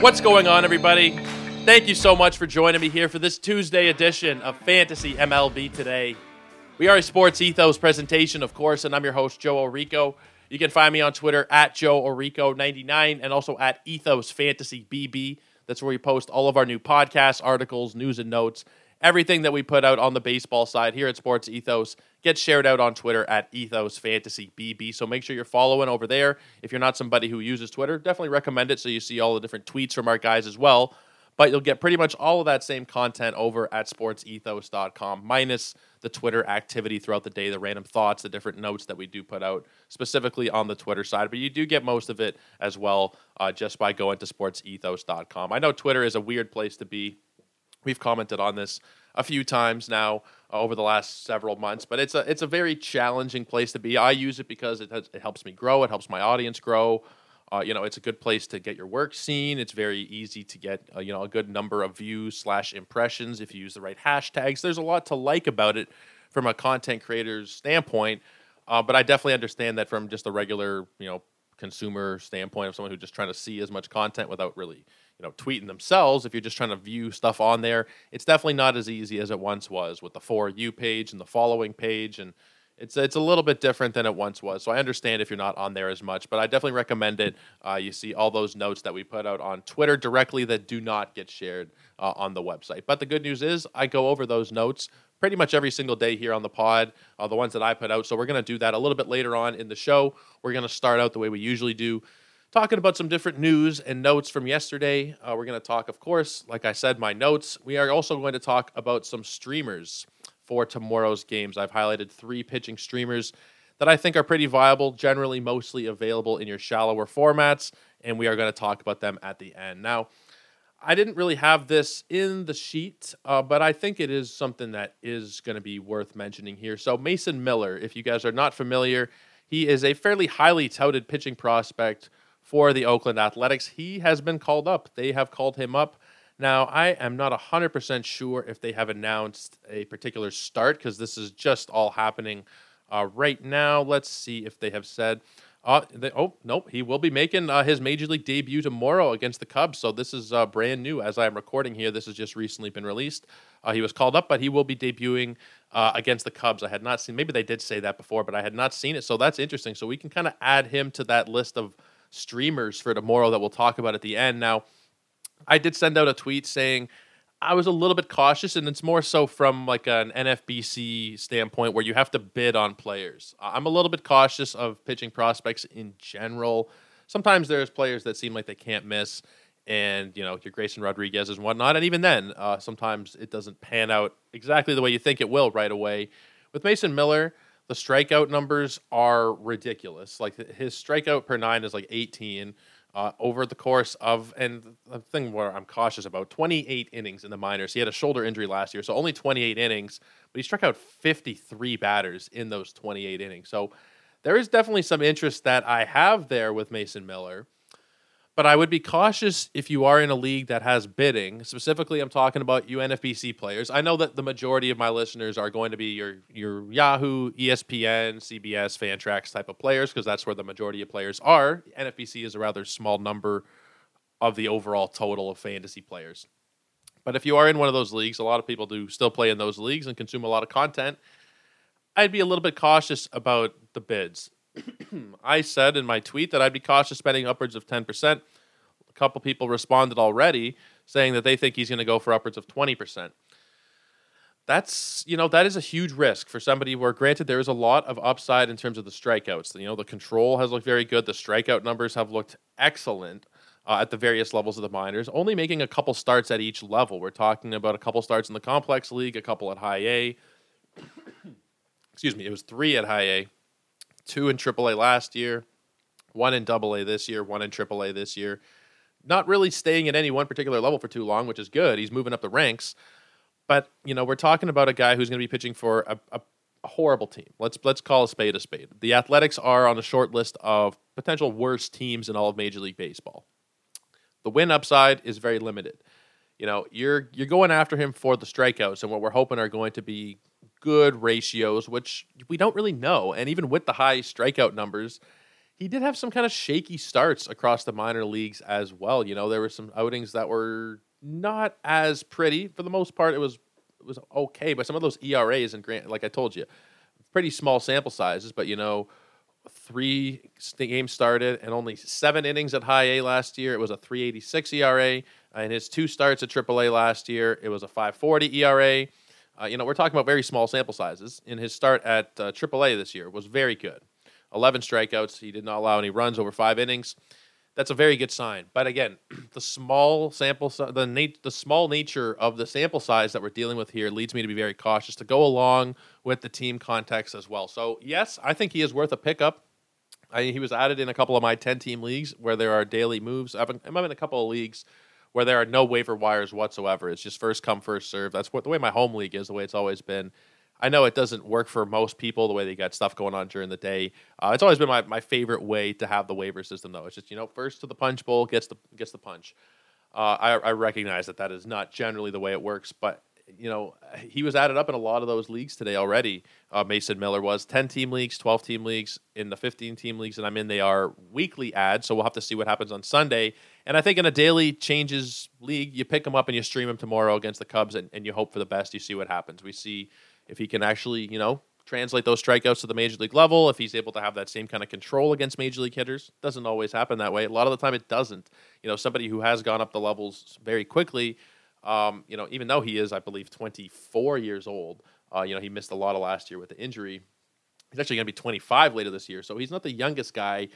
What's going on, everybody? Thank you so much for joining me here for this Tuesday edition of Fantasy MLB Today. We are a sports ethos presentation, of course, and I'm your host, Joe Orrico. You can find me on Twitter at Joe Orrico99 and also at Ethos Fantasy BB. That's where we post all of our new podcasts, articles, news, and notes. Everything that we put out on the baseball side here at Sports Ethos gets shared out on Twitter at Ethos Fantasy BB. So make sure you're following over there. If you're not somebody who uses Twitter, definitely recommend it so you see all the different tweets from our guys as well. But you'll get pretty much all of that same content over at sportsethos.com, minus the Twitter activity throughout the day, the random thoughts, the different notes that we do put out specifically on the Twitter side. But you do get most of it as well uh, just by going to sportsethos.com. I know Twitter is a weird place to be We've commented on this a few times now uh, over the last several months, but it's a it's a very challenging place to be. I use it because it has, it helps me grow. It helps my audience grow. Uh, you know, it's a good place to get your work seen. It's very easy to get uh, you know a good number of views slash impressions if you use the right hashtags. There's a lot to like about it from a content creator's standpoint, uh, but I definitely understand that from just a regular you know consumer standpoint of someone who's just trying to see as much content without really you know tweeting themselves if you're just trying to view stuff on there it's definitely not as easy as it once was with the for you page and the following page and it's it's a little bit different than it once was so i understand if you're not on there as much but i definitely recommend it uh, you see all those notes that we put out on twitter directly that do not get shared uh, on the website but the good news is i go over those notes pretty much every single day here on the pod, uh, the ones that I put out. So we're going to do that a little bit later on in the show. We're going to start out the way we usually do, talking about some different news and notes from yesterday. Uh, we're going to talk, of course, like I said, my notes. We are also going to talk about some streamers for tomorrow's games. I've highlighted three pitching streamers that I think are pretty viable, generally mostly available in your shallower formats, and we are going to talk about them at the end. Now, I didn't really have this in the sheet, uh, but I think it is something that is going to be worth mentioning here. So, Mason Miller, if you guys are not familiar, he is a fairly highly touted pitching prospect for the Oakland Athletics. He has been called up. They have called him up. Now, I am not 100% sure if they have announced a particular start because this is just all happening uh, right now. Let's see if they have said. Uh, they, oh, nope. He will be making uh, his major league debut tomorrow against the Cubs. So this is uh, brand new as I'm recording here. This has just recently been released. Uh, he was called up, but he will be debuting uh, against the Cubs. I had not seen, maybe they did say that before, but I had not seen it. So that's interesting. So we can kind of add him to that list of streamers for tomorrow that we'll talk about at the end. Now, I did send out a tweet saying I was a little bit cautious, and it's more so from like an NFBC standpoint where you have to bid on players. I'm a little bit cautious of pitching prospects in general. Sometimes there's players that seem like they can't miss, and you know your Grayson Rodriguez and whatnot, and even then, uh, sometimes it doesn't pan out exactly the way you think it will right away. With Mason Miller, the strikeout numbers are ridiculous. Like his strikeout per nine is like 18 uh, over the course of, and the thing where I'm cautious about 28 innings in the minors. He had a shoulder injury last year, so only 28 innings, but he struck out 53 batters in those 28 innings. So there is definitely some interest that I have there with Mason Miller. But I would be cautious if you are in a league that has bidding. Specifically, I'm talking about UNFBC players. I know that the majority of my listeners are going to be your your Yahoo, ESPN, CBS, Fantrax type of players because that's where the majority of players are. NFBC is a rather small number of the overall total of fantasy players. But if you are in one of those leagues, a lot of people do still play in those leagues and consume a lot of content. I'd be a little bit cautious about the bids. I said in my tweet that I'd be cautious spending upwards of 10%. A couple people responded already saying that they think he's going to go for upwards of 20%. that's you know that is a huge risk for somebody where granted there is a lot of upside in terms of the strikeouts. You know the control has looked very good. The strikeout numbers have looked excellent uh, at the various levels of the minors. Only making a couple starts at each level. We're talking about a couple starts in the complex league a couple at high a. Excuse me it was three at high a two in AAA last year one in double a this year one in AAA this year not really staying at any one particular level for too long which is good he's moving up the ranks but you know, we're talking about a guy who's going to be pitching for a, a, a, horrible team. Let's let's call a spade a spade. The Athletics are on a short list of potential worst teams in all of Major League Baseball. The win upside is very limited. You know, you're you're going after him for the strikeouts, and what we're hoping are going to be good ratios, which we don't really know. And even with the high strikeout numbers, he did have some kind of shaky starts across the minor leagues as well. You know, there were some outings that were not as pretty. For the most part, it was it was okay. But some of those ERAs and grant, like I told you, pretty small sample sizes. But you know, three games started and only seven innings at high A last year. It was a 386 ERA. In his two starts at AAA last year, it was a 540 ERA. Uh, you know, we're talking about very small sample sizes. In his start at uh, AAA this year, was very good. 11 strikeouts. He did not allow any runs over five innings that's a very good sign. But again, the small sample, the nat- the small nature of the sample size that we're dealing with here leads me to be very cautious to go along with the team context as well. So yes, I think he is worth a pickup. I, he was added in a couple of my ten team leagues where there are daily moves. I'm in a couple of leagues where there are no waiver wires whatsoever. It's just first come first serve. That's what the way my home league is. The way it's always been. I know it doesn't work for most people the way they got stuff going on during the day. Uh, it's always been my, my favorite way to have the waiver system, though. It's just you know first to the punch bowl gets the gets the punch. Uh, I, I recognize that that is not generally the way it works, but you know he was added up in a lot of those leagues today already. Uh, Mason Miller was ten team leagues, twelve team leagues, in the fifteen team leagues that I'm in. They are weekly ads, so we'll have to see what happens on Sunday. And I think in a daily changes league, you pick them up and you stream them tomorrow against the Cubs, and, and you hope for the best. You see what happens. We see if he can actually, you know, translate those strikeouts to the major league level, if he's able to have that same kind of control against major league hitters, doesn't always happen that way. A lot of the time, it doesn't. You know, somebody who has gone up the levels very quickly, um, you know, even though he is, I believe, 24 years old, uh, you know, he missed a lot of last year with the injury. He's actually going to be 25 later this year, so he's not the youngest guy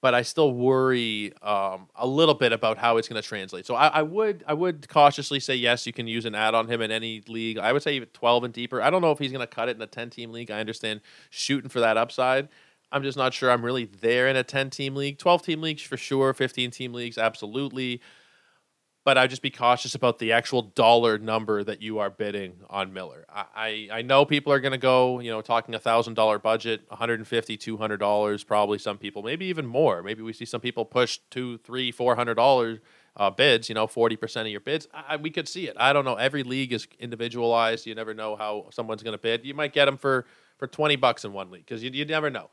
but I still worry um, a little bit about how it's going to translate. So I, I, would I would cautiously say yes, you can use an ad on him in any league. I would say even 12 and deeper. I don't know if he's going to cut it in a 10 team league. I understand shooting for that upside. I'm just not sure I'm really there in a 10 team league. 12 team leagues for sure, 15 team leagues absolutely but I'd just be cautious about the actual dollar number that you are bidding on Miller. I, I, know people are going to go, you know, talking a thousand dollar budget, 150, 200 dollars, probably some people, maybe even more. Maybe we see some people push two, three, four hundred dollars uh, bids. You know, 40 percent of your bids. I, we could see it. I don't know. Every league is individualized. You never know how someone's going to bid. You might get them for for 20 bucks in one league because you you never know.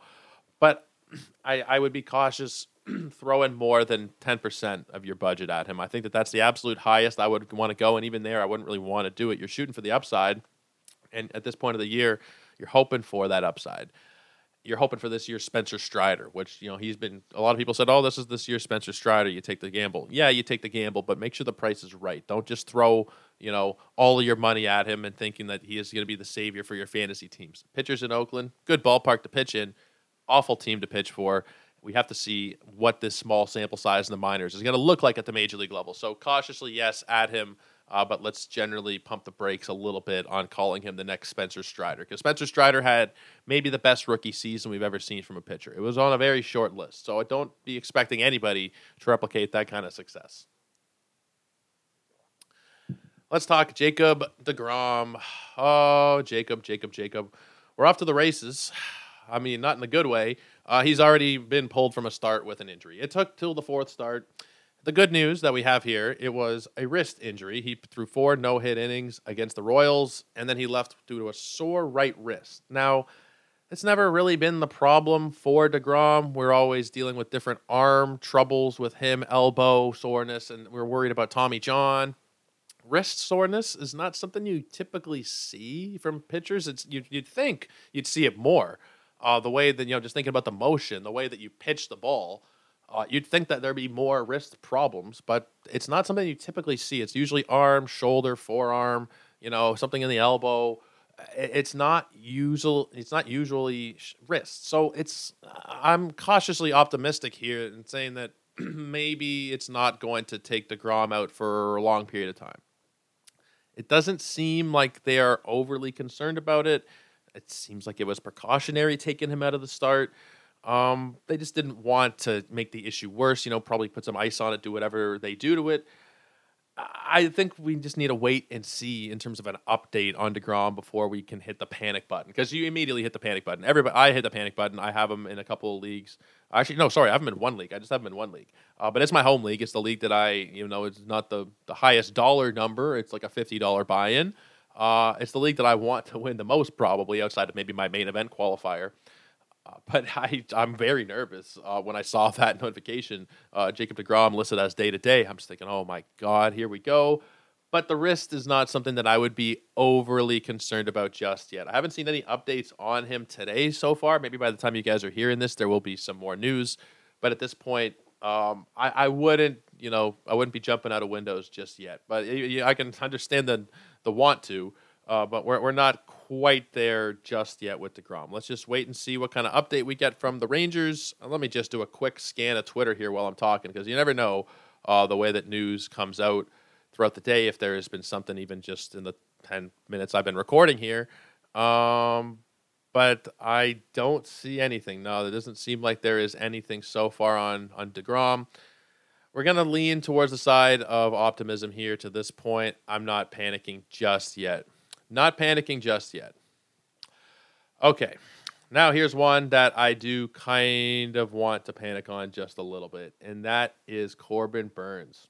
But I I would be cautious throw in more than 10% of your budget at him. I think that that's the absolute highest I would want to go. And even there, I wouldn't really want to do it. You're shooting for the upside. And at this point of the year, you're hoping for that upside. You're hoping for this year's Spencer Strider, which, you know, he's been, a lot of people said, oh, this is this year's Spencer Strider. You take the gamble. Yeah, you take the gamble, but make sure the price is right. Don't just throw, you know, all of your money at him and thinking that he is going to be the savior for your fantasy teams. Pitchers in Oakland, good ballpark to pitch in, awful team to pitch for we have to see what this small sample size in the minors is going to look like at the major league level. So cautiously, yes, add him, uh, but let's generally pump the brakes a little bit on calling him the next Spencer Strider because Spencer Strider had maybe the best rookie season we've ever seen from a pitcher. It was on a very short list, so I don't be expecting anybody to replicate that kind of success. Let's talk Jacob DeGrom. Oh, Jacob, Jacob, Jacob. We're off to the races. I mean, not in a good way. Uh, he's already been pulled from a start with an injury. It took till the fourth start. The good news that we have here, it was a wrist injury. He threw four no-hit innings against the Royals, and then he left due to a sore right wrist. Now, it's never really been the problem for DeGrom. We're always dealing with different arm troubles with him, elbow soreness, and we're worried about Tommy John. Wrist soreness is not something you typically see from pitchers. It's you, you'd think you'd see it more uh, the way that you know, just thinking about the motion, the way that you pitch the ball, uh, you'd think that there'd be more wrist problems, but it's not something you typically see. It's usually arm, shoulder, forearm. You know, something in the elbow. It's not usual. It's not usually wrist. So it's. I'm cautiously optimistic here in saying that maybe it's not going to take Degrom out for a long period of time. It doesn't seem like they are overly concerned about it. It seems like it was precautionary taking him out of the start. Um, they just didn't want to make the issue worse. You know, probably put some ice on it, do whatever they do to it. I think we just need to wait and see in terms of an update on Degrom before we can hit the panic button because you immediately hit the panic button. Everybody, I hit the panic button. I have him in a couple of leagues. Actually, no, sorry, I have him in one league. I just have him in one league. Uh, but it's my home league. It's the league that I, you know, it's not the the highest dollar number. It's like a fifty dollar buy in. Uh, it's the league that I want to win the most, probably outside of maybe my main event qualifier. Uh, but I, I'm very nervous uh, when I saw that notification. Uh, Jacob DeGrom listed as day to day. I'm just thinking, oh my God, here we go. But the wrist is not something that I would be overly concerned about just yet. I haven't seen any updates on him today so far. Maybe by the time you guys are hearing this, there will be some more news. But at this point, um, I, I, wouldn't, you know, I wouldn't be jumping out of windows just yet. But I can understand the the want to. Uh, but we're, we're not quite there just yet with DeGrom. Let's just wait and see what kind of update we get from the Rangers. Uh, let me just do a quick scan of Twitter here while I'm talking because you never know uh, the way that news comes out throughout the day if there has been something even just in the 10 minutes I've been recording here. Um, but I don't see anything. No, there doesn't seem like there is anything so far on, on DeGrom. We're going to lean towards the side of optimism here to this point. I'm not panicking just yet. Not panicking just yet. Okay. Now here's one that I do kind of want to panic on just a little bit, and that is Corbin Burnes.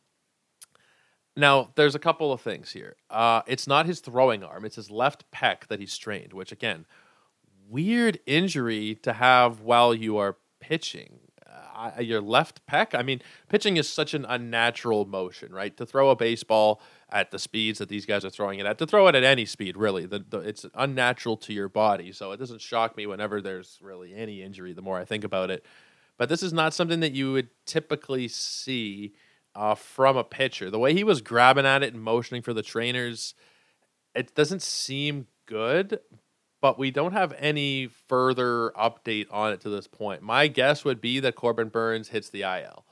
Now, there's a couple of things here. Uh, it's not his throwing arm, it's his left pec that he strained, which, again, weird injury to have while you are pitching uh, your left pec. I mean, pitching is such an unnatural motion, right? To throw a baseball at the speeds that these guys are throwing it at, to throw it at any speed, really, the, the, it's unnatural to your body. So it doesn't shock me whenever there's really any injury. The more I think about it, but this is not something that you would typically see uh, from a pitcher. The way he was grabbing at it and motioning for the trainers, it doesn't seem good but we don't have any further update on it to this point. My guess would be that Corbin Burnes hits the IL.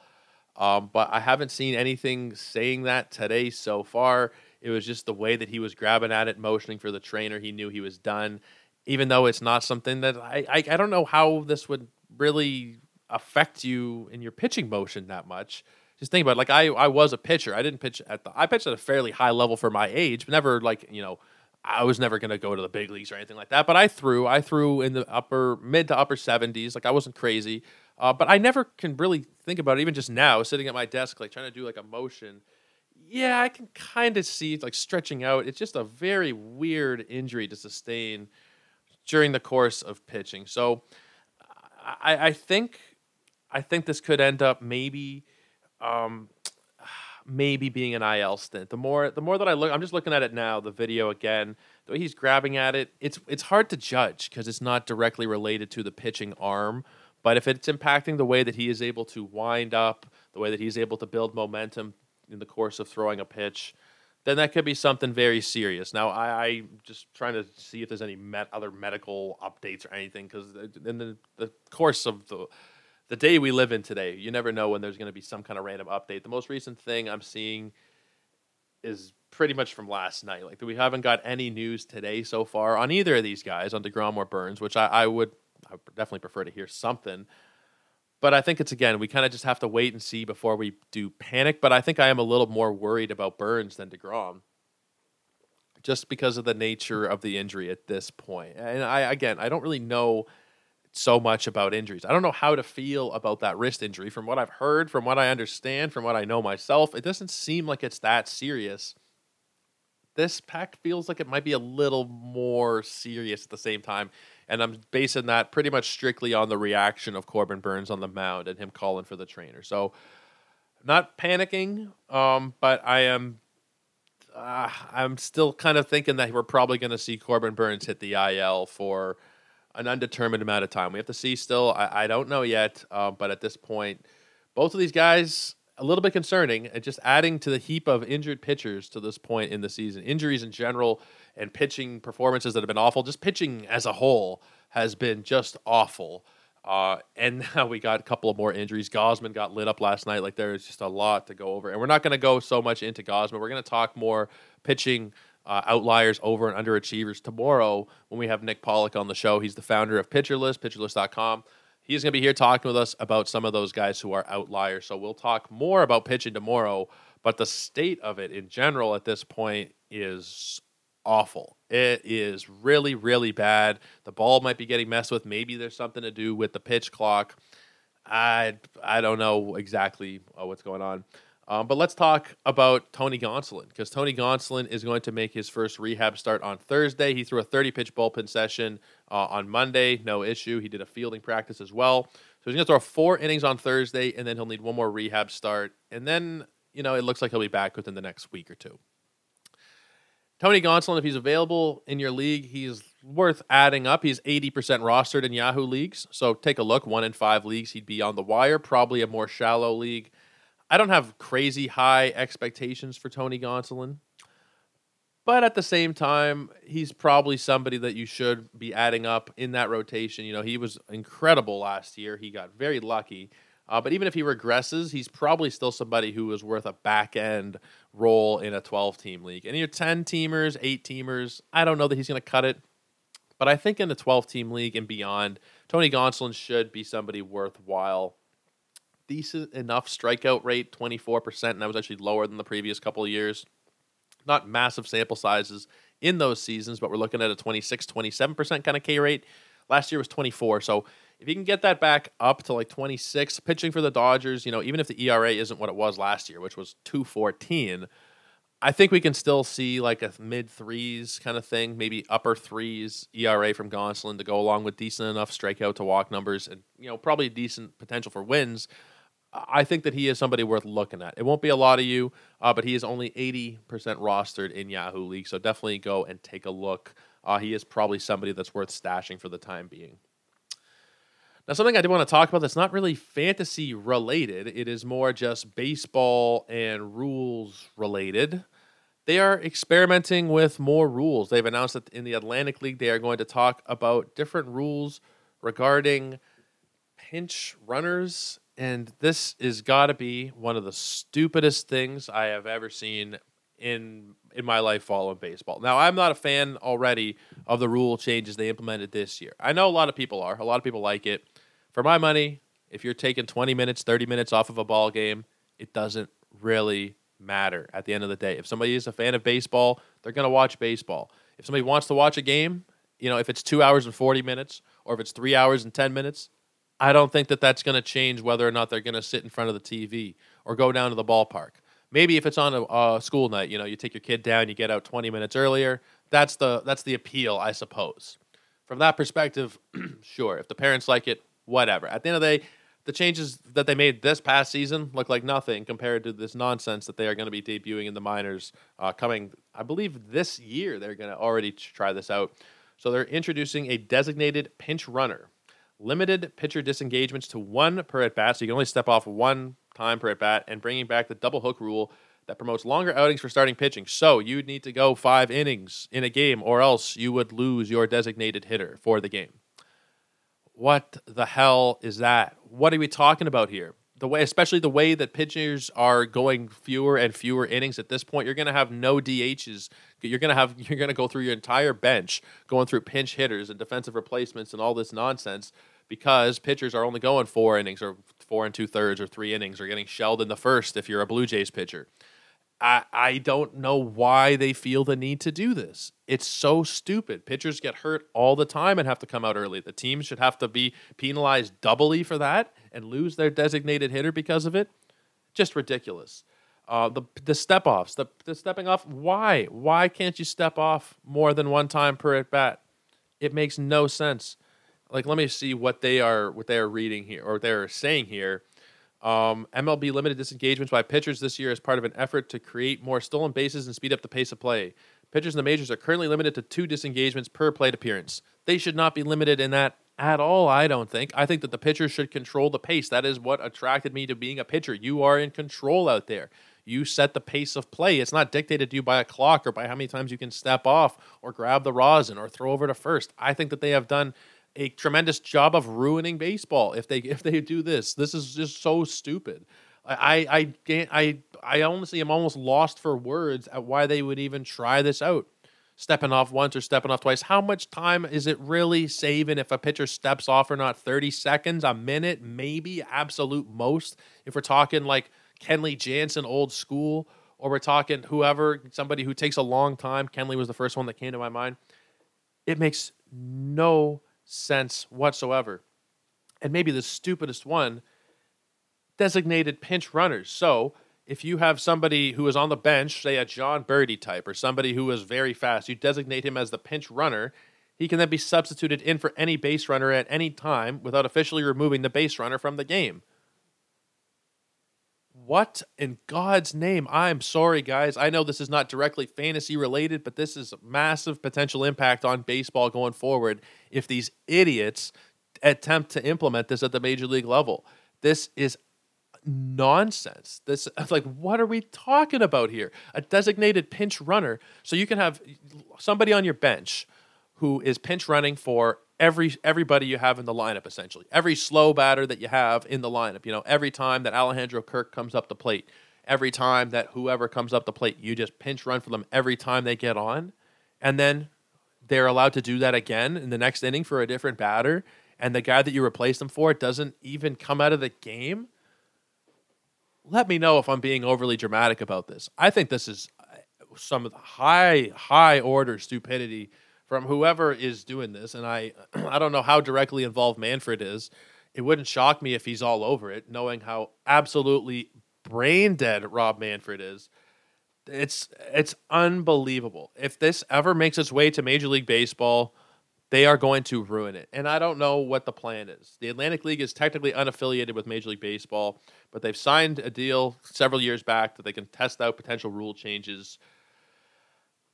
Um, but I haven't seen anything saying that today so far. It was just the way that he was grabbing at it, motioning for the trainer. He knew he was done, even though it's not something that I, I, I don't know how this would really affect you in your pitching motion that much. Just think about it. Like I, I was a pitcher. I didn't pitch at the I pitched at a fairly high level for my age, but never like, you know, I was never going to go to the big leagues or anything like that, but I threw. I threw in the upper mid to upper 70s. Like I wasn't crazy, uh, but I never can really think about it. Even just now, sitting at my desk, like trying to do like a motion. Yeah, I can kind of see like stretching out. It's just a very weird injury to sustain during the course of pitching. So I, I think I think this could end up maybe um, maybe being an IL stint. The more the more that I look, I'm just looking at it now, the video again, the way he's grabbing at it, it's it's hard to judge because it's not directly related to the pitching arm. But if it's impacting the way that he is able to wind up, the way that he's able to build momentum in the course of throwing a pitch, then that could be something very serious. Now, I, I just trying to see if there's any met, other medical updates or anything because uh, in the, the course of the the day we live in today, you never know when there's going to be some kind of random update. The most recent thing I'm seeing is pretty much from last night. Like we haven't got any news today so far on either of these guys, on Degrom or Burnes, which I, I would I definitely prefer to hear something. But I think it's again we kind of just have to wait and see before we do panic. But I think I am a little more worried about Burnes than Degrom, just because of the nature of the injury at this point. And I again I don't really know so much about injuries. I don't know how to feel about that wrist injury. From what I've heard, from what I understand, from what I know myself, it doesn't seem like it's that serious. This pack feels like it might be a little more serious at the same time. And I'm basing that pretty much strictly on the reaction of Corbin Burnes on the mound and him calling for the trainer. So, not panicking, um, but I am. Uh, I'm still kind of thinking that we're probably going to see Corbin Burnes hit the IL for an undetermined amount of time. We have to see still. I, I don't know yet, uh, but at this point, both of these guys a little bit concerning. And just adding to the heap of injured pitchers to this point in the season, injuries in general, and pitching performances that have been awful. Just pitching as a whole has been just awful. Uh, and now we got a couple of more injuries. Gausman got lit up last night. Like there is just a lot to go over, and we're not going to go so much into Gausman. We're going to talk more pitching uh, outliers, over and underachievers tomorrow when we have Nick Pollock on the show. He's the founder of PitcherList, PitcherList.com. He's going to be here talking with us about some of those guys who are outliers. So we'll talk more about pitching tomorrow, but the state of it in general at this point is awful. It is really, really bad. The ball might be getting messed with. Maybe there's something to do with the pitch clock. I I don't know exactly uh, what's going on. Um, but let's talk about Tony Gonsolin because Tony Gonsolin is going to make his first rehab start on Thursday. He threw a 30 pitch bullpen session uh, on Monday, no issue. He did a fielding practice as well. So he's going to throw four innings on Thursday, and then he'll need one more rehab start. And then, you know, it looks like he'll be back within the next week or two. Tony Gonsolin, if he's available in your league, he's worth adding up. He's 80% rostered in Yahoo leagues. So take a look. One in five leagues, he'd be on the wire. Probably a more shallow league. I don't have crazy high expectations for Tony Gonsolin. But at the same time, he's probably somebody that you should be adding up in that rotation. You know, he was incredible last year. He got very lucky. Uh, but even if he regresses, he's probably still somebody who is worth a back end role in a 12 team league. And your 10 teamers, 8 teamers, I don't know that he's going to cut it. But I think in the 12 team league and beyond, Tony Gonsolin should be somebody worthwhile. Decent enough strikeout rate, 24%, and that was actually lower than the previous couple of years. Not massive sample sizes in those seasons, but we're looking at a 26, 27% kind of K rate. Last year was 24. So if you can get that back up to like 26, pitching for the Dodgers, you know, even if the ERA isn't what it was last year, which was 214, I think we can still see like a mid threes kind of thing, maybe upper threes ERA from Gonsolin to go along with decent enough strikeout to walk numbers and, you know, probably decent potential for wins. I think that he is somebody worth looking at. It won't be a lot of you, uh, but he is only 80% rostered in Yahoo League. So definitely go and take a look. Uh, he is probably somebody that's worth stashing for the time being. Now, something I did want to talk about that's not really fantasy related, it is more just baseball and rules related. They are experimenting with more rules. They've announced that in the Atlantic League, they are going to talk about different rules regarding pinch runners. And this is got to be one of the stupidest things I have ever seen in in my life following baseball. Now, I'm not a fan already of the rule changes they implemented this year. I know a lot of people are. A lot of people like it for my money, if you're taking 20 minutes, 30 minutes off of a ball game, it doesn't really matter at the end of the day. If somebody is a fan of baseball, they're going to watch baseball. If somebody wants to watch a game, you know, if it's 2 hours and 40 minutes or if it's 3 hours and 10 minutes, I don't think that that's going to change whether or not they're going to sit in front of the TV or go down to the ballpark. Maybe if it's on a, school night, you know, you take your kid down, you get out 20 minutes earlier. That's the that's the appeal, I suppose. From that perspective, sure. If the parents like it, whatever. At the end of the day, the changes that they made this past season look like nothing compared to this nonsense that they are going to be debuting in the minors uh, coming, I believe, this year. They're going to already try this out. So they're introducing a designated pinch runner, limited pitcher disengagements to one per at bat. So you can only step off one time per at bat, and bringing back the double hook rule that promotes longer outings for starting pitching. So you'd need to go five innings in a game, or else you would lose your designated hitter for the game what the hell is that? What are we talking about here? The way, especially the way that pitchers are going fewer and fewer innings at this point, you're going to have no DHs. You're going to have you're going to go through your entire bench going through pinch hitters and defensive replacements and all this nonsense because pitchers are only going four innings or four and two thirds or three innings or getting shelled in the first if you're a Blue Jays pitcher. I, I don't know why they feel the need to do this. It's so stupid. Pitchers get hurt all the time and have to come out early. The team should have to be penalized doubly for that and lose their designated hitter because of it. Just ridiculous. Uh, the the step offs, the, the stepping off. Why? Why can't you step off more than one time per at bat? It makes no sense. Like, let me see what they are what they are reading here or what they're saying here. Um, MLB limited disengagements by pitchers this year as part of an effort to create more stolen bases and speed up the pace of play. Pitchers in the majors are currently limited to two disengagements per plate appearance. They should not be limited in that at all, I don't think. I think that the pitcher should control the pace. That is what attracted me to being a pitcher. You are in control out there. You set the pace of play. It's not dictated to you by a clock or by how many times you can step off or grab the rosin or throw over to first. I think that they have done a tremendous job of ruining baseball if they if they do this. This is just so stupid. I I I I honestly am almost lost for words at why they would even try this out stepping off once or stepping off twice. How much time is it really saving if a pitcher steps off or not? 30 seconds, a minute, maybe, absolute most. If we're talking like Kenley Jansen, old school, or we're talking whoever, somebody who takes a long time. Kenley was the first one that came to my mind. It makes no sense whatsoever. And maybe the stupidest one designated pinch runners. So if you have somebody who is on the bench, say a Jon Berti type or somebody who is very fast, you designate him as the pinch runner. He can then be substituted in for any base runner at any time without officially removing the base runner from the game. What in God's name? I'm sorry, guys. I know this is not directly fantasy related, but this is a massive potential impact on baseball going forward if these idiots attempt to implement this at the major league level. This is nonsense. This like what are we talking about here? A designated pinch runner. So you can have somebody on your bench who is pinch running for every everybody you have in the lineup essentially. Every slow batter that you have in the lineup, you know, every time that Alejandro Kirk comes up the plate, every time that whoever comes up the plate, you just pinch run for them every time they get on. And then they're allowed to do that again in the next inning for a different batter and the guy that you replace them for doesn't even come out of the game let me know if I'm being overly dramatic about this. I think this is uh, some of the high, high order stupidity from whoever is doing this. And I, I don't know how directly involved Manfred is. It wouldn't shock me if he's all over it, knowing how absolutely brain dead Rob Manfred is. It's it's unbelievable. If this ever makes its way to Major League Baseball, they are going to ruin it. And I don't know what the plan is. The Atlantic League is technically unaffiliated with Major League Baseball, but they've signed a deal several years back that they can test out potential rule changes.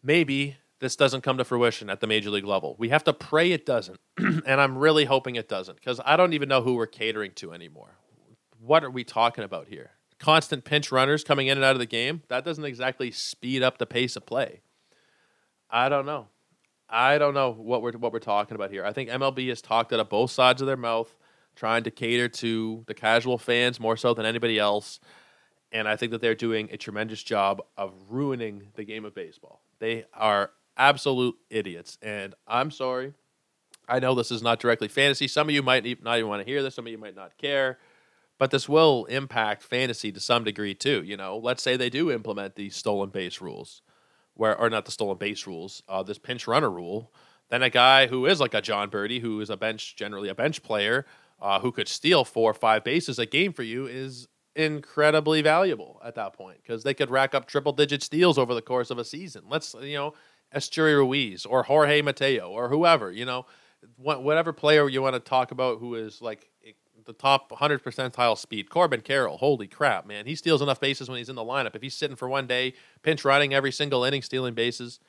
Maybe this doesn't come to fruition at the Major League level. We have to pray it doesn't. and I'm really hoping it doesn't because I don't even know who we're catering to anymore. What are we talking about here? Constant pinch runners coming in and out of the game? That doesn't exactly speed up the pace of play. I don't know. I don't know what we're what we're talking about here. I think MLB has talked out of both sides of their mouth, trying to cater to the casual fans more so than anybody else. And I think that they're doing a tremendous job of ruining the game of baseball. They are absolute idiots. And I'm sorry. I know this is not directly fantasy. Some of you might not even want to hear this. Some of you might not care. But this will impact fantasy to some degree too. You know, let's say they do implement these stolen base rules where or not the stolen base rules, uh, this pinch runner rule, then a guy who is like a Jon Berti, who is a bench generally a bench player, uh, who could steal four or five bases a game for you is incredibly valuable at that point because they could rack up triple digit steals over the course of a season. Let's you know Esteury Ruiz or Jorge Mateo or whoever you know whatever player you want to talk about who is like the top 100 percentile speed. Corbin Carroll, holy crap, man. He steals enough bases when he's in the lineup. If he's sitting for one day, pinch running every single inning, stealing bases,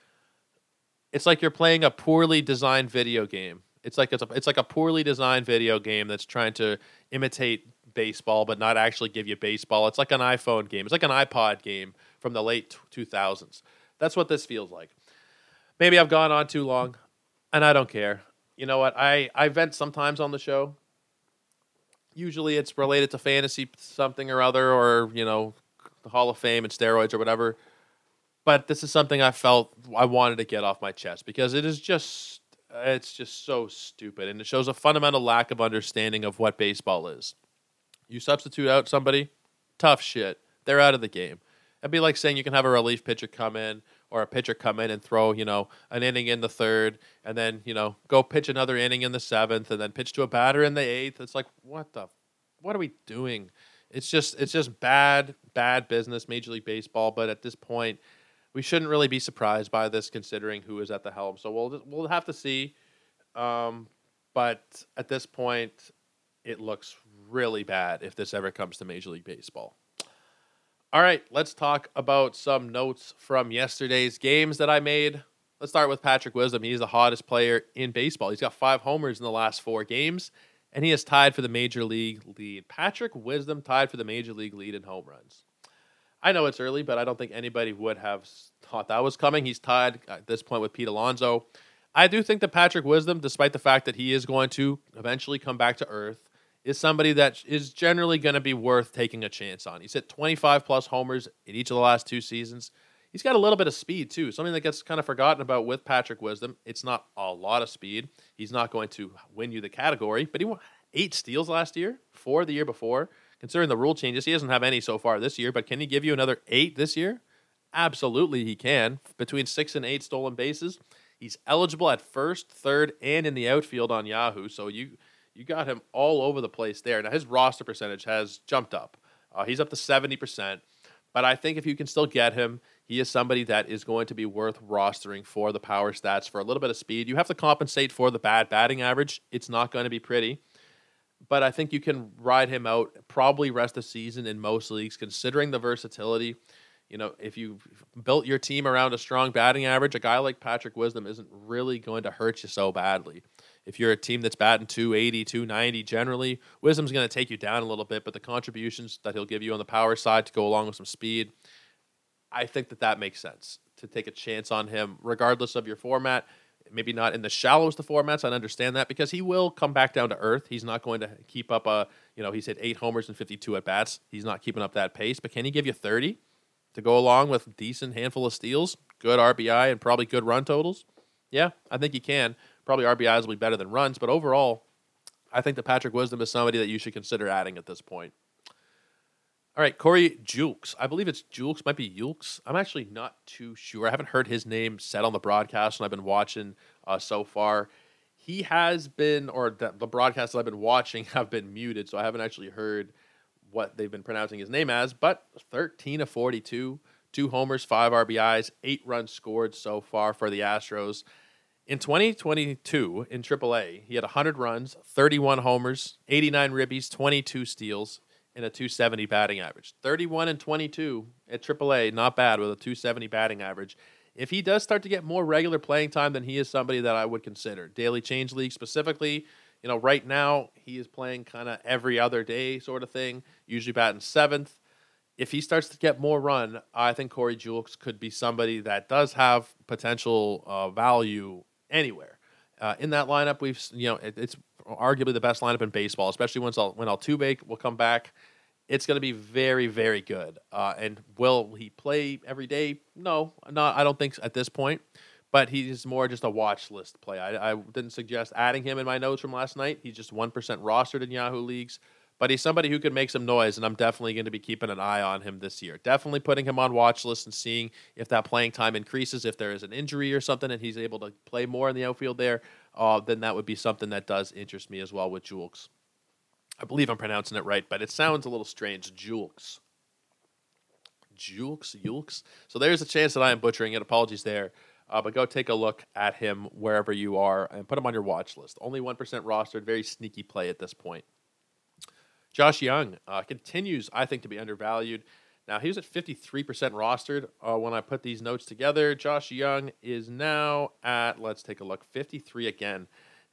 it's like you're playing a poorly designed video game. It's like it's, a, it's like a poorly designed video game that's trying to imitate baseball but not actually give you baseball. It's like an iPhone game. It's like an iPod game from the late 2000s. That's what this feels like. Maybe I've gone on too long and I don't care. You know what? I, I vent sometimes on the show usually it's related to fantasy something or other, or you know, the Hall of Fame and steroids or whatever. But this is something I felt I wanted to get off my chest because it is just it's just so stupid and it shows a fundamental lack of understanding of what baseball is. You substitute out somebody, tough shit. They're out of the game. It'd be like saying you can have a relief pitcher come in or a pitcher come in and throw, you know, an inning in the third and then, you know, go pitch another inning in the seventh and then pitch to a batter in the eighth. It's like, what the, what are we doing? It's just, it's just bad, bad business, Major League Baseball. But at this point, we shouldn't really be surprised by this considering who is at the helm. So we'll, we'll have to see. Um, but at this point, it looks really bad if this ever comes to Major League Baseball. All right, let's talk about some notes from yesterday's games that I made. Let's start with Patrick Wisdom. He's the hottest player in baseball. He's got five homers in the last four games, and he has tied for the major league lead. Patrick Wisdom tied for the major league lead in home runs. I know it's early, but I don't think anybody would have thought that was coming. He's tied at this point with Pete Alonso. I do think that Patrick Wisdom, despite the fact that he is going to eventually come back to earth, is somebody that is generally going to be worth taking a chance on. He's hit 25 plus homers in each of the last two seasons. He's got a little bit of speed too, something that gets kind of forgotten about with Patrick Wisdom. It's not a lot of speed. He's not going to win you the category, but he won eight steals last year, four the year before. Considering the rule changes, he doesn't have any so far this year, but can he give you another eight this year? Absolutely, he can. Between six and eight stolen bases. He's eligible at first, third, and in the outfield on Yahoo. So you you got him all over the place there. Now his roster percentage has jumped up. Uh, he's up to seventy percent. But I think if you can still get him, he is somebody that is going to be worth rostering for the power stats for a little bit of speed. You have to compensate for the bad batting average. It's not going to be pretty. But I think you can ride him out probably rest of season in most leagues, considering the versatility. You know, if you've built your team around a strong batting average, a guy like Patrick Wisdom isn't really going to hurt you so badly. If you're a team that's batting 280, 290 generally, Wisdom's going to take you down a little bit, but the contributions that he'll give you on the power side to go along with some speed, I think that that makes sense to take a chance on him, regardless of your format. Maybe not in the shallowest of formats. I understand that because he will come back down to earth. He's not going to keep up a, you know, he's hit eight homers and 52 at bats. He's not keeping up that pace, but can he give you 30 to go along with decent handful of steals, good RBI, and probably good run totals? Yeah, I think he can. Probably RBIs will be better than runs, but overall, I think that Patrick Wisdom is somebody that you should consider adding at this point. All right, Corey Jukes. I believe it's Julks, might be Julks. I'm actually not too sure. I haven't heard his name said on the broadcast, and I've been watching uh, so far. He has been, or the, the broadcasts I've been watching have been muted, so I haven't actually heard what they've been pronouncing his name as. But 13 of 42, two homers, five RBIs, eight runs scored so far for the Astros. In 2022 in AAA, he had 100 runs, 31 homers, 89 ribbies, 22 steals, and a 270 batting average. 31 and 22 at AAA, not bad with a 270 batting average. If he does start to get more regular playing time, then he is somebody that I would consider. Daily Change League specifically, you know, right now he is playing kind of every other day sort of thing, usually batting seventh. If he starts to get more run, I think Corey Jules could be somebody that does have potential uh, value anywhere. Uh, in that lineup, we've you know it, it's arguably the best lineup in baseball, especially once when Altuve will come back. It's going to be very, very good. Uh, and will he play every day? No, not. I don't think at this point. But he's more just a watch list play. I, I didn't suggest adding him in my notes from last night. He's just one percent rostered in Yahoo leagues but he's somebody who could make some noise, and I'm definitely going to be keeping an eye on him this year. Definitely putting him on watch list and seeing if that playing time increases, if there is an injury or something, and he's able to play more in the outfield there. Uh, then that would be something that does interest me as well with Julks. I believe I'm pronouncing it right, but it sounds a little strange. Julks. Julks, Julks. So there's a chance that I am butchering it. Apologies there. Uh, but go take a look at him wherever you are and put him on your watch list. Only 1% rostered, very sneaky play at this point. Josh Jung uh, continues, I think, to be undervalued. Now, he was at 53% rostered uh, when I put these notes together. Josh Jung is now at, let's take a look, 53 again.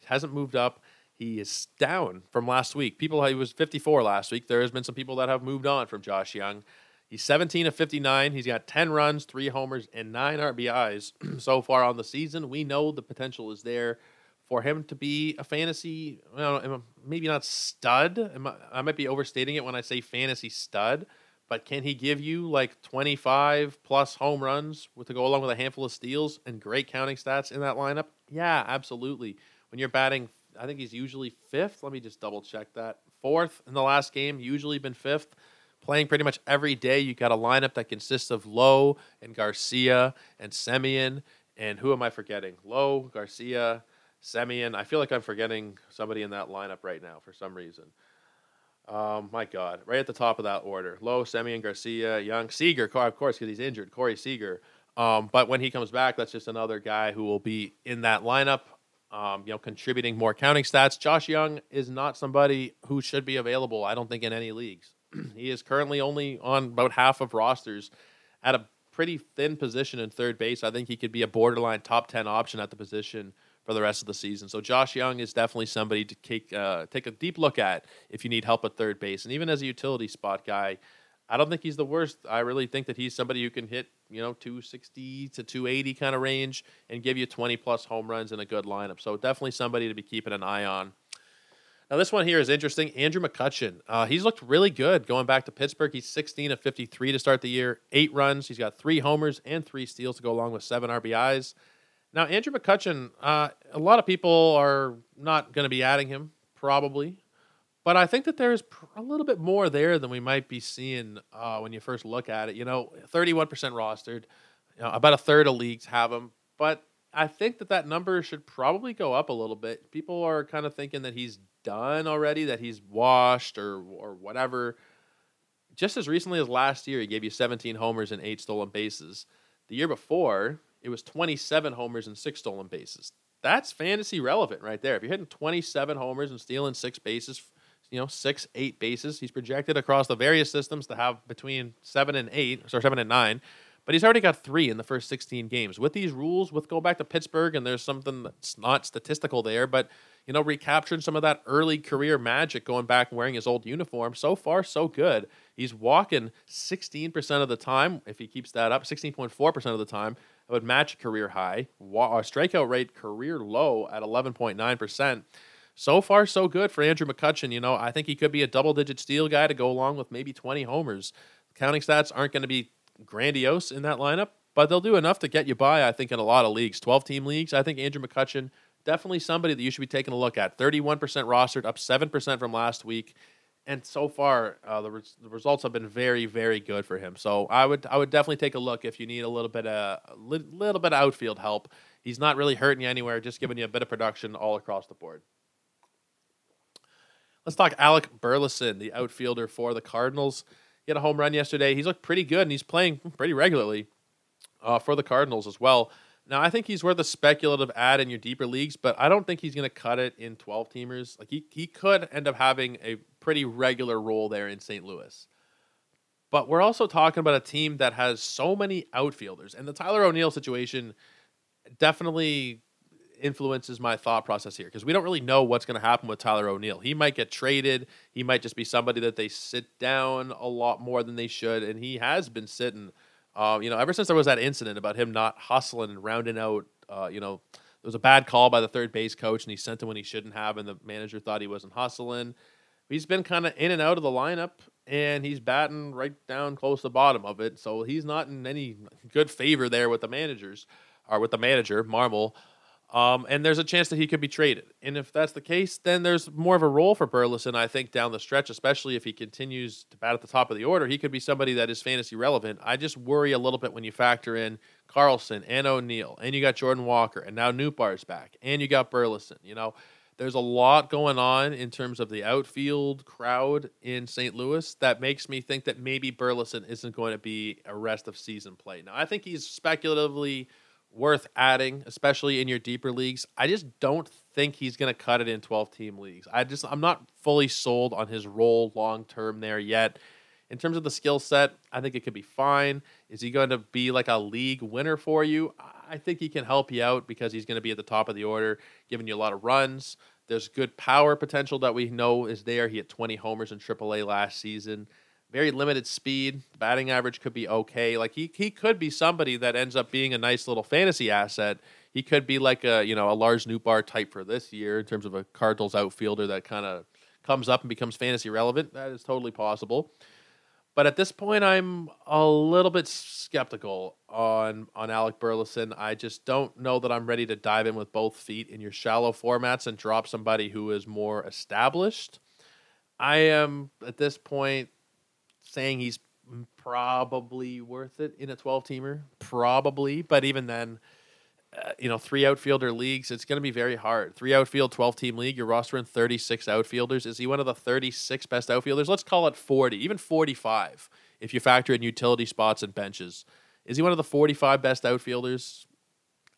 Hasn't moved up. He is down from last week. People, he was 54 last week. There has been some people that have moved on from Josh Jung. He's 17 of 59. He's got 10 runs, three homers, and nine RBIs so far on the season. We know the potential is there for him to be a fantasy, well, maybe not stud. I might be overstating it when I say fantasy stud, but can he give you like 25 plus home runs with to go along with a handful of steals and great counting stats in that lineup? Yeah, absolutely. When you're batting, I think he's usually fifth. Let me just double check that. Fourth in the last game, usually been fifth. Playing pretty much every day. You got a lineup that consists of Lowe and Garcia and Semien. And who am I forgetting? Lowe, Garcia, Semien. I feel like I'm forgetting somebody in that lineup right now for some reason. Um, my God, right at the top of that order: Lowe, Semien, Garcia, Jung, Seager. Of course, because he's injured. Corey Seager. Um, but when he comes back, that's just another guy who will be in that lineup. Um, you know, contributing more counting stats. Josh Jung is not somebody who should be available. I don't think in any leagues. he is currently only on about half of rosters at a pretty thin position in third base. I think he could be a borderline top 10 option at the position for the rest of the season. So Josh Jung is definitely somebody to take uh, take a deep look at if you need help at third base. And even as a utility spot guy, I don't think he's the worst. I really think that he's somebody who can hit, you know, 260 to 280 kind of range and give you 20 plus home runs in a good lineup. So definitely somebody to be keeping an eye on. Now this one here is interesting. Andrew McCutchen. Uh, he's looked really good going back to Pittsburgh. He's 16 of 53 to start the year, eight runs. He's got three homers and three steals to go along with seven RBIs. Now, Andrew McCutchen, uh, a lot of people are not going to be adding him, probably. But I think that there's a little bit more there than we might be seeing uh, when you first look at it. You know, 31% rostered, you know, about a third of leagues have him. But I think that that number should probably go up a little bit. People are kind of thinking that he's done already, that he's washed or or whatever. Just as recently as last year, he gave you 17 homers and eight stolen bases. The year before, it was 27 homers and six stolen bases. That's fantasy relevant right there. If you're hitting 27 homers and stealing six bases, you know, six, eight bases, he's projected across the various systems to have between seven and eight, or seven and nine. But he's already got three in the first 16 games. With these rules, with go back to Pittsburgh, and there's something that's not statistical there, but you know, recapturing some of that early career magic going back and wearing his old uniform. So far, so good. He's walking 16% of the time. If he keeps that up, 16.4% of the time, would match a career high. Strikeout rate career low at 11.9%. So far, so good for Andrew McCutchen. You know, I think he could be a double digit steal guy to go along with maybe 20 homers. Counting stats aren't going to be grandiose in that lineup, but they'll do enough to get you by, I think, in a lot of leagues. 12 team leagues, I think Andrew McCutchen, definitely somebody that you should be taking a look at. 31% rostered, up 7% from last week and so far uh, the, res- the results have been very very good for him. So I would I would definitely take a look if you need a little bit of a li- little bit of outfield help. He's not really hurting you anywhere, just giving you a bit of production all across the board. Let's talk Alec Burleson, the outfielder for the Cardinals. He had a home run yesterday. He's looked pretty good, and he's playing pretty regularly uh, for the Cardinals as well. Now, I think he's worth a speculative add in your deeper leagues, but I don't think he's going to cut it in 12 teamers. Like he, he could end up having a pretty regular role there in St. Louis. But we're also talking about a team that has so many outfielders, and the Tyler O'Neill situation definitely influences my thought process here because we don't really know what's going to happen with Tyler O'Neill. He might get traded. He might just be somebody that they sit down a lot more than they should, and he has been sitting – um, you know, ever since there was that incident about him not hustling and rounding out, uh, you know, there was a bad call by the third base coach and he sent him when he shouldn't have, and the manager thought he wasn't hustling. He's been kind of in and out of the lineup, and he's batting right down close to the bottom of it. So he's not in any good favor there with the managers or with the manager, Marmol. Um, and there's a chance that he could be traded. And if that's the case, then there's more of a role for Burleson, I think, down the stretch, especially if he continues to bat at the top of the order. He could be somebody that is fantasy relevant. I just worry a little bit when you factor in Carlson and O'Neill, and you got Jordan Walker, and now Nootbaar's back, and you got Burleson. You know, there's a lot going on in terms of the outfield crowd in St. Louis that makes me think that maybe Burleson isn't going to be a rest of season play. Now, I think he's speculatively – worth adding, especially in your deeper leagues. I just don't think he's going to cut it in 12 team leagues. I just I'm not fully sold on his role long term there yet. In terms of the skill set, I think it could be fine. Is he going to be like a league winner for you? I think he can help you out because he's going to be at the top of the order, giving you a lot of runs. There's good power potential that we know is there. He had 20 homers in AAA last season very limited speed. The batting average could be okay. Like he he could be somebody that ends up being a nice little fantasy asset. He could be like a you know a Lars Nootbaar type for this year in terms of a Cardinals outfielder that kind of comes up and becomes fantasy relevant. That is totally possible. But at this point, I'm a little bit skeptical on on Alec Burleson. I just don't know that I'm ready to dive in with both feet in your shallow formats and drop somebody who is more established. I am at this point saying he's probably worth it in a 12 teamer, probably. But even then, uh, you know, three outfielder leagues, it's going to be very hard. Three outfield, 12 team league, you're rostering 36 outfielders. Is he one of the 36 best outfielders? Let's call it 40, even 45 if you factor in utility spots and benches. Is he one of the 45 best outfielders?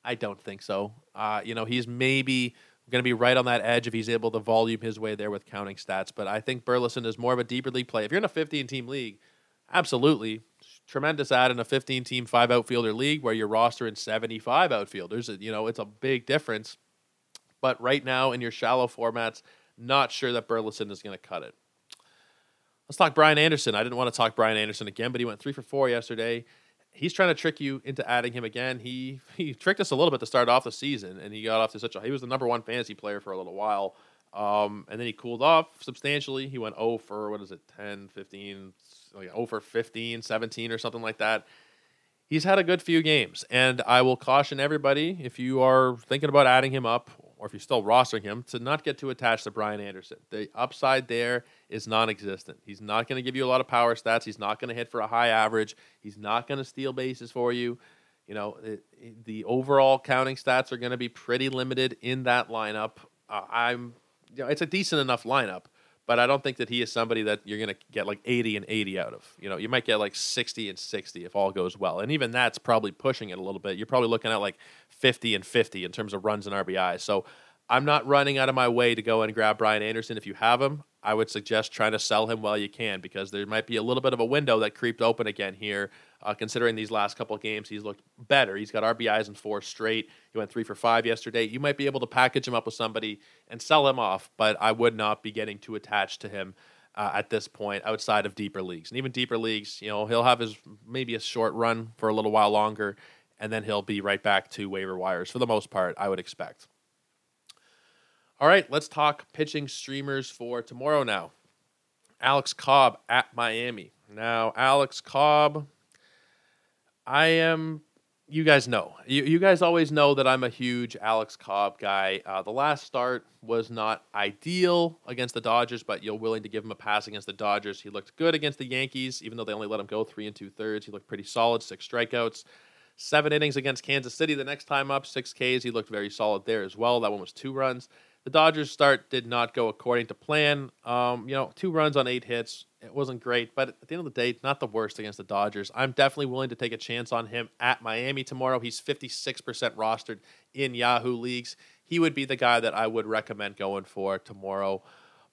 I don't think so. Uh, you know, he's maybe going to be right on that edge if he's able to volume his way there with counting stats. But I think Burleson is more of a deeper league play. If you're in a 15 team league, absolutely tremendous ad in a 15 team five outfielder league where you're rostering 75 outfielders. You know, it's a big difference. But right now in your shallow formats, not sure that Burleson is going to cut it. Let's talk Brian Anderson. I didn't want to talk Brian Anderson again, but he went three for four yesterday. He's trying to trick you into adding him again. He he tricked us a little bit to start off the season, and he got off to such a he was the number one fantasy player for a little while. Um, and then he cooled off substantially. He went 0 for what is it, 10, 15, like 0 for 15, 17 or something like that. He's had a good few games, and I will caution everybody if you are thinking about adding him up or if you're still rostering him, to not get too attached to Brian Anderson. The upside there is non existent. He's not going to give you a lot of power stats. He's not going to hit for a high average. He's not going to steal bases for you. You know, it, it, the overall counting stats are going to be pretty limited in that lineup. Uh, I'm, you know, it's a decent enough lineup, but I don't think that he is somebody that you're going to get like 80 and 80 out of. You know, you might get like 60 and 60 if all goes well. And even that's probably pushing it a little bit. You're probably looking at like 50 and 50 in terms of runs and RBI. So I'm not running out of my way to go and grab Brian Anderson. If you have him, I would suggest trying to sell him while you can because there might be a little bit of a window that creeped open again here. Uh, considering these last couple of games, he's looked better. He's got RBIs in four straight. He went three for five yesterday. You might be able to package him up with somebody and sell him off, but I would not be getting too attached to him uh, at this point outside of deeper leagues. And even deeper leagues, you know, he'll have his maybe a short run for a little while longer and then he'll be right back to waiver wires for the most part, I would expect. All right, let's talk pitching streamers for tomorrow now. Alex Cobb at Miami. Now, Alex Cobb, I am, you guys know. You, you guys always know that I'm a huge Alex Cobb guy. Uh, the last start was not ideal against the Dodgers, but you're willing to give him a pass against the Dodgers. He looked good against the Yankees, even though they only let him go three and two thirds. He looked pretty solid, six strikeouts. Seven innings against Kansas City the next time up, six Ks. He looked very solid there as well. That one was two runs. The Dodgers' start did not go according to plan. Um, you know, two runs on eight hits. It wasn't great, but at the end of the day, not the worst against the Dodgers. I'm definitely willing to take a chance on him at Miami tomorrow. He's 56% rostered in Yahoo leagues. He would be the guy that I would recommend going for tomorrow.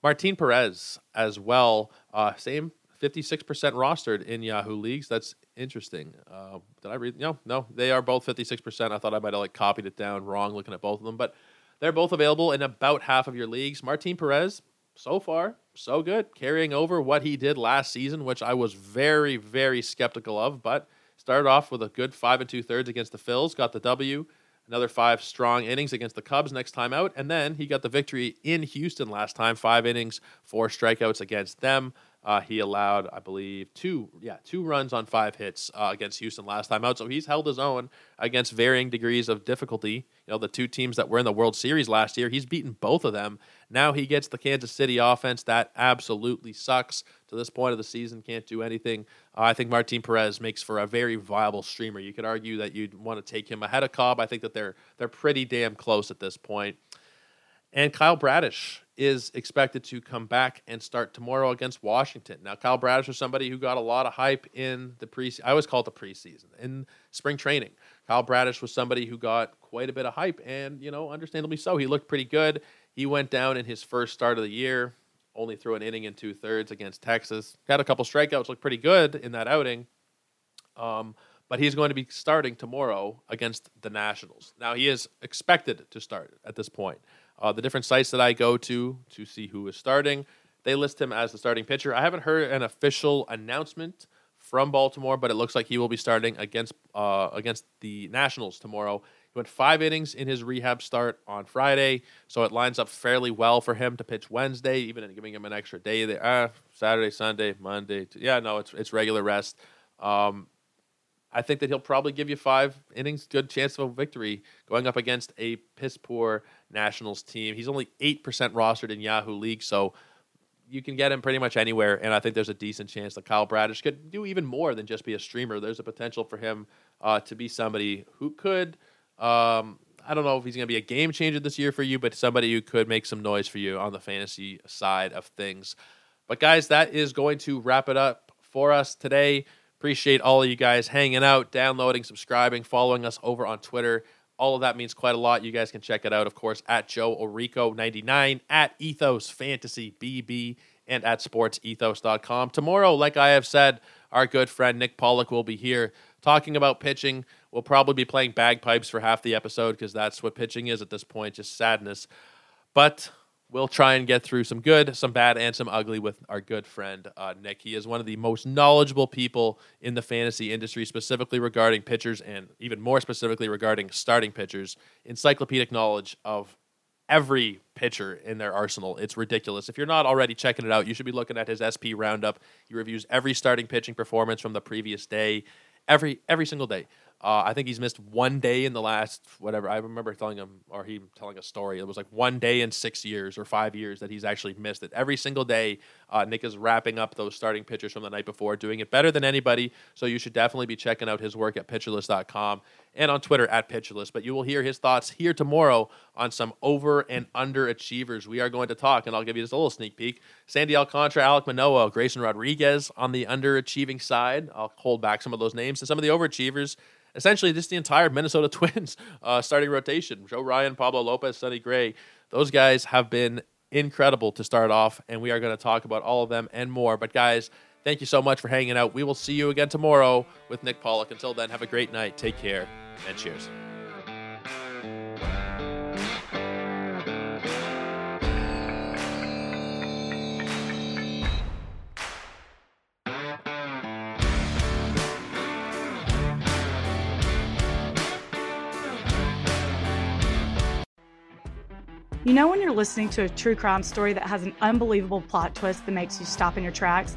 Martin Perez as well. Uh, same 56% rostered in Yahoo leagues. That's interesting. Uh, did I read? No, no, they are both 56%. I thought I might have like copied it down wrong looking at both of them, but they're both available in about half of your leagues. Martin Perez, so far, so good, carrying over what he did last season, which I was very, very skeptical of, but started off with a good five and two thirds against the Phils, got the W, another five strong innings against the Cubs next time out, and then he got the victory in Houston last time, five innings, four strikeouts against them. Uh, he allowed, I believe, two yeah two runs on five hits uh, against Houston last time out. So he's held his own against varying degrees of difficulty. You know, the two teams that were in the World Series last year, he's beaten both of them. Now he gets the Kansas City offense that absolutely sucks to this point of the season. Can't do anything. Uh, I think Martin Perez makes for a very viable streamer. You could argue that you'd want to take him ahead of Cobb. I think that they're they're pretty damn close at this point. And Kyle Bradish is expected to come back and start tomorrow against Washington. Now, Kyle Bradish was somebody who got a lot of hype in the preseason. I always call it the preseason in spring training. Kyle Bradish was somebody who got quite a bit of hype, and you know, understandably so. He looked pretty good. He went down in his first start of the year, only threw an inning in two thirds against Texas. Had a couple strikeouts, looked pretty good in that outing. Um, but he's going to be starting tomorrow against the Nationals. Now he is expected to start at this point. Uh, the different sites that I go to to see who is starting, they list him as the starting pitcher. I haven't heard an official announcement from Baltimore, but it looks like he will be starting against uh, against the Nationals tomorrow. He went five innings in his rehab start on Friday, so it lines up fairly well for him to pitch Wednesday, even giving him an extra day there. Ah, Saturday, Sunday, Monday. Yeah, no, it's it's regular rest. Um, I think that he'll probably give you five innings, good chance of a victory going up against a piss poor Nationals team. He's only 8% rostered in Yahoo League, so you can get him pretty much anywhere. And I think there's a decent chance that Kyle Bradish could do even more than just be a streamer. There's a potential for him uh, to be somebody who could. Um, I don't know if he's going to be a game changer this year for you, but somebody who could make some noise for you on the fantasy side of things. But, guys, that is going to wrap it up for us today. Appreciate all of you guys hanging out, downloading, subscribing, following us over on Twitter. All of that means quite a lot. You guys can check it out, of course, at Joe Orrico99, at Ethos Fantasy BB, and at sportsethos.com. Tomorrow, like I have said, our good friend Nick Pollack will be here talking about pitching. We'll probably be playing bagpipes for half the episode because that's what pitching is at this point, just sadness. But we'll try and get through some good, some bad, and some ugly with our good friend uh, Nick. He is one of the most knowledgeable people in the fantasy industry, specifically regarding pitchers and even more specifically regarding starting pitchers. Encyclopedic knowledge of every pitcher in their arsenal. It's ridiculous. If you're not already checking it out, you should be looking at his SP roundup. He reviews every starting pitching performance from the previous day, every every single day. Uh, I think he's missed one day in the last whatever. I remember telling him, or he telling a story. It was like one day in six years or five years that he's actually missed it. Every single day, uh, Nick is wrapping up those starting pitchers from the night before, doing it better than anybody. So you should definitely be checking out his work at pitcherlist.com and on Twitter at PitcherList. But you will hear his thoughts here tomorrow on some over and under achievers. We are going to talk, and I'll give you just a little sneak peek. Sandy Alcantara, Alek Manoah, Grayson Rodriguez on the underachieving side. I'll hold back some of those names and some of the overachievers essentially just the entire Minnesota Twins uh, starting rotation. Joe Ryan, Pablo Lopez, Sonny Gray. Those guys have been incredible to start off, and we are going to talk about all of them and more. But, guys, thank you so much for hanging out. We will see you again tomorrow with Nick Pollack. Until then, have a great night. Take care, and cheers. You know, when you're listening to a true crime story that has an unbelievable plot twist that makes you stop in your tracks?